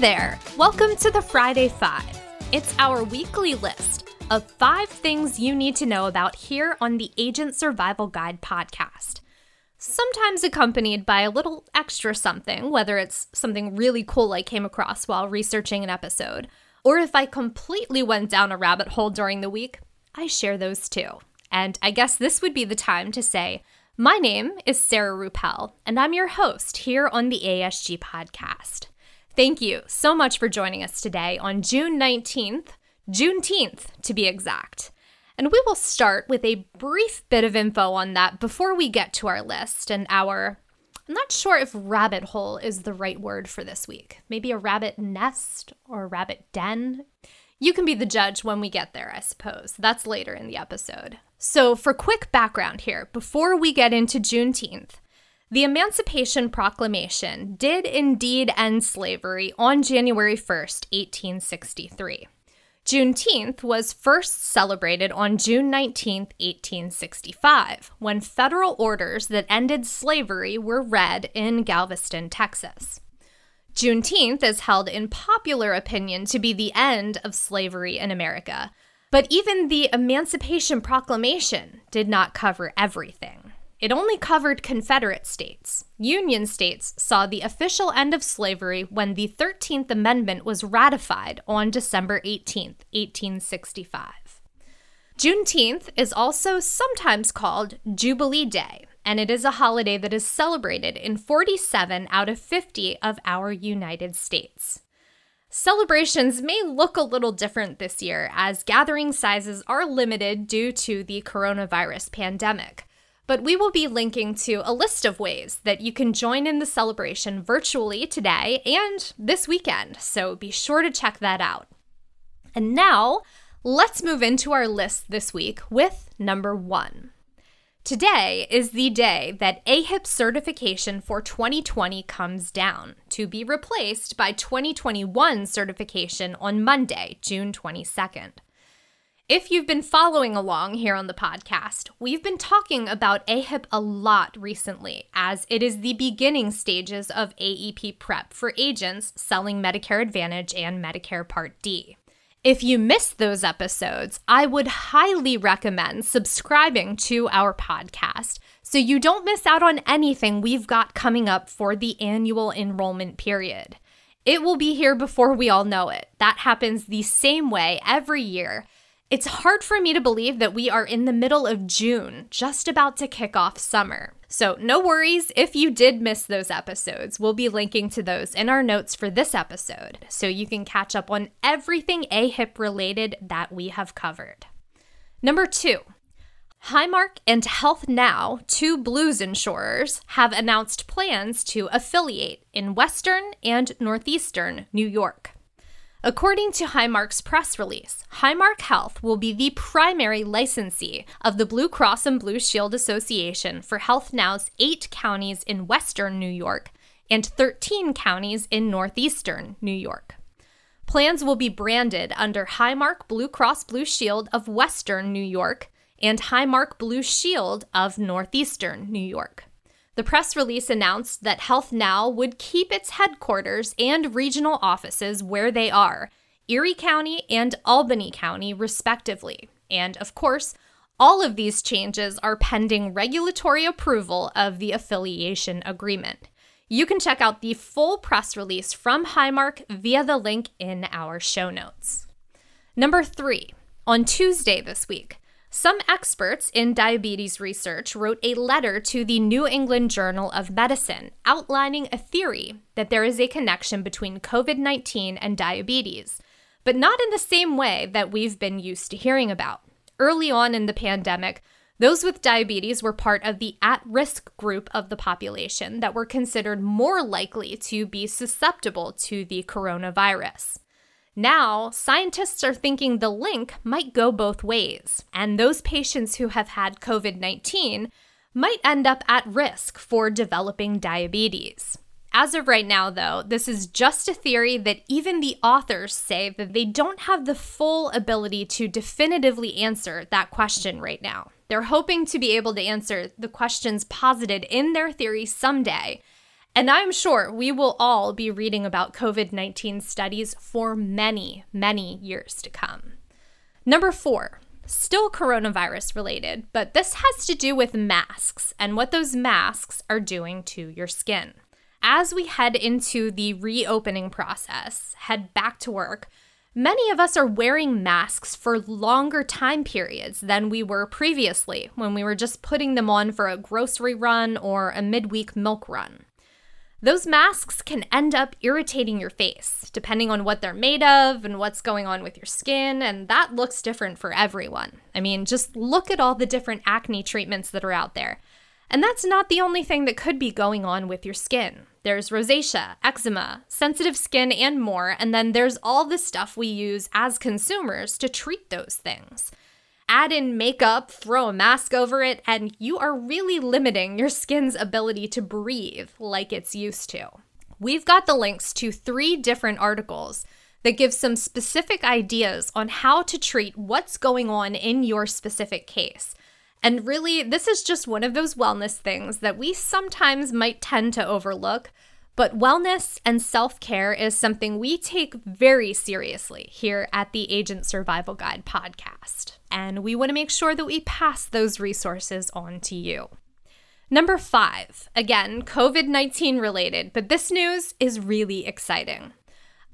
There! Welcome to the Friday Five. It's our weekly list of five things you need to know about here on the Agent Survival Guide podcast. Sometimes accompanied by a little extra something, whether it's something really cool I came across while researching an episode, or if I completely went down a rabbit hole during the week, I share those too. And I guess this would be the time to say, my name is Sarah Ruppel, and I'm your host here on the ASG podcast. Thank you so much for joining us today on June 19th, Juneteenth to be exact. And we will start with a brief bit of info on that before we get to our list and our. I'm not sure if rabbit hole is the right word for this week. Maybe a rabbit nest or a rabbit den. You can be the judge when we get there, I suppose. That's later in the episode. So, for quick background here, before we get into Juneteenth, the Emancipation Proclamation did indeed end slavery on January 1st, 1863. Juneteenth was first celebrated on June 19, 1865, when federal orders that ended slavery were read in Galveston, Texas. Juneteenth is held in popular opinion to be the end of slavery in America, but even the Emancipation Proclamation did not cover everything. It only covered Confederate states. Union states saw the official end of slavery when the 13th Amendment was ratified on December 18, 1865. Juneteenth is also sometimes called Jubilee Day, and it is a holiday that is celebrated in 47 out of 50 of our United States. Celebrations may look a little different this year as gathering sizes are limited due to the coronavirus pandemic but we will be linking to a list of ways that you can join in the celebration virtually today and this weekend, so be sure to check that out. And now, let's move into our list this week with number one. Today is the day that AHIP certification for 2020 comes down to be replaced by 2021 certification on Monday, June 22nd. If you've been following along here on the podcast, we've been talking about AHIP a lot recently, as it is the beginning stages of AEP prep for agents selling Medicare Advantage and Medicare Part D. If you missed those episodes, I would highly recommend subscribing to our podcast so you don't miss out on anything we've got coming up for the annual enrollment period. It will be here before we all know it. That happens the same way every year it's hard for me to believe that we are in the middle of June, just about to kick off summer. So, no worries if you did miss those episodes. We'll be linking to those in our notes for this episode, so you can catch up on everything AHIP related that we have covered. Number two, Highmark and Health Now, two blues insurers, have announced plans to affiliate in Western and Northeastern New York. According to Highmark's press release, Highmark Health will be the primary licensee of the Blue Cross and Blue Shield Association for Health Now's eight counties in western New York and 13 counties in northeastern New York. Plans will be branded under Highmark Blue Cross Blue Shield of Western New York and Highmark Blue Shield of Northeastern New York. The press release announced that Health Now would keep its headquarters and regional offices where they are Erie County and Albany County, respectively. And of course, all of these changes are pending regulatory approval of the affiliation agreement. You can check out the full press release from Highmark via the link in our show notes. Number three, on Tuesday this week, some experts in diabetes research wrote a letter to the New England Journal of Medicine outlining a theory that there is a connection between COVID 19 and diabetes, but not in the same way that we've been used to hearing about. Early on in the pandemic, those with diabetes were part of the at risk group of the population that were considered more likely to be susceptible to the coronavirus. Now, scientists are thinking the link might go both ways, and those patients who have had COVID 19 might end up at risk for developing diabetes. As of right now, though, this is just a theory that even the authors say that they don't have the full ability to definitively answer that question right now. They're hoping to be able to answer the questions posited in their theory someday And I'm sure we will all be reading about COVID 19 studies for many, many years to come. Number four, still coronavirus related, but this has to do with masks and what those masks are doing to your skin. As we head into the reopening process, head back to work, Many of us are wearing masks for longer time periods than we were previously when we were just putting them on for a grocery run or a midweek milk run. Those masks can end up irritating your face, depending on what they're made of and what's going on with your skin, and that looks different for everyone. I mean, just look at all the different acne treatments that are out there. And that's not the only thing that could be going on with your skin. There's rosacea, eczema, sensitive skin, and more. And then there's all the stuff we use as consumers to treat those things. Add in makeup, throw a mask over it, and you are really limiting your skin's ability to breathe like it's used to. We've got the links to three different articles that give some specific ideas on how to treat what's going on in your specific case. And really, this is just one of those wellness things that we sometimes might tend to overlook. But wellness and self care is something we take very seriously here at the Agent Survival Guide podcast. And we want to make sure that we pass those resources on to you. Number five, again, COVID 19 related, but this news is really exciting.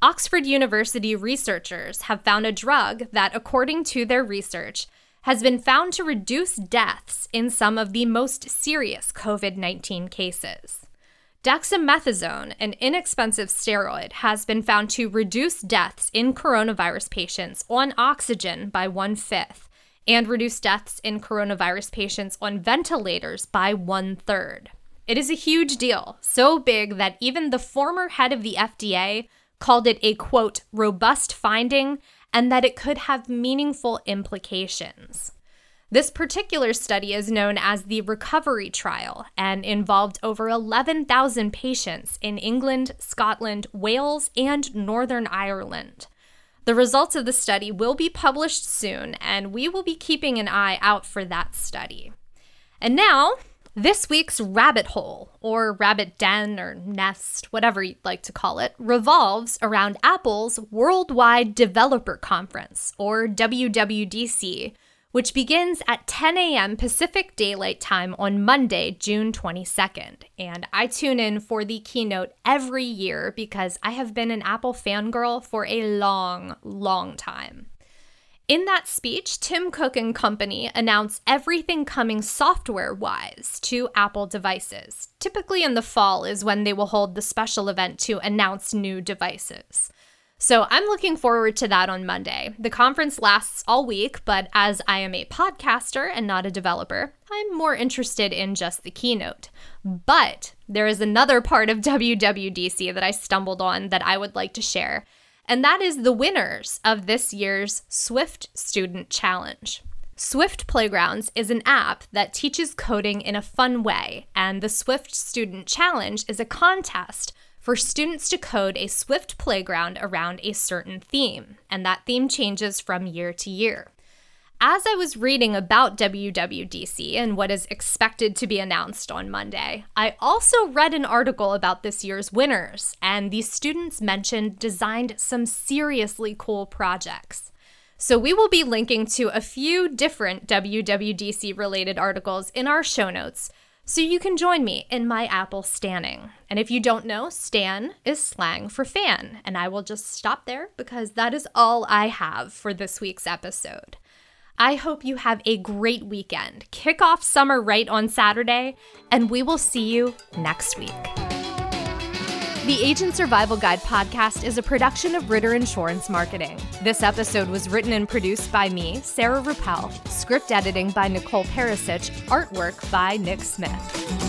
Oxford University researchers have found a drug that, according to their research, has been found to reduce deaths in some of the most serious COVID 19 cases. Dexamethasone, an inexpensive steroid, has been found to reduce deaths in coronavirus patients on oxygen by one fifth and reduce deaths in coronavirus patients on ventilators by one third. It is a huge deal, so big that even the former head of the FDA called it a quote, robust finding and that it could have meaningful implications. This particular study is known as the Recovery Trial and involved over 11,000 patients in England, Scotland, Wales, and Northern Ireland. The results of the study will be published soon, and we will be keeping an eye out for that study. And now, this week's rabbit hole, or rabbit den, or nest, whatever you'd like to call it, revolves around Apple's Worldwide Developer Conference, or WWDC, which begins at 10 a.m. Pacific Daylight Time on Monday, June 22nd. And I tune in for the keynote every year because I have been an Apple fangirl for a long, long time. In that speech, Tim Cook and company announce everything coming software wise to Apple devices. Typically in the fall is when they will hold the special event to announce new devices. So I'm looking forward to that on Monday. The conference lasts all week, but as I am a podcaster and not a developer, I'm more interested in just the keynote. But there is another part of WWDC that I stumbled on that I would like to share and that is the winners of this year's Swift Student Challenge. Swift Playgrounds is an app that teaches coding in a fun way, and the Swift Student Challenge is a contest for students to code a Swift playground around a certain theme, and that theme changes from year to year. As I was reading about WWDC and what is expected to be announced on Monday, I also read an article about this year's winners, and these students mentioned designed some seriously cool projects. So we will be linking to a few different WWDC related articles in our show notes so you can join me in my Apple stanning. And if you don't know, stan is slang for fan, and I will just stop there because that is all I have for this week's episode. I hope you have a great weekend. Kick off summer right on Saturday, and we will see you next week. The Agent Survival Guide podcast is a production of Ritter Insurance Marketing. This episode was written and produced by me, Sarah Ruppel, script editing by Nicole Perisic, artwork by Nick Smith.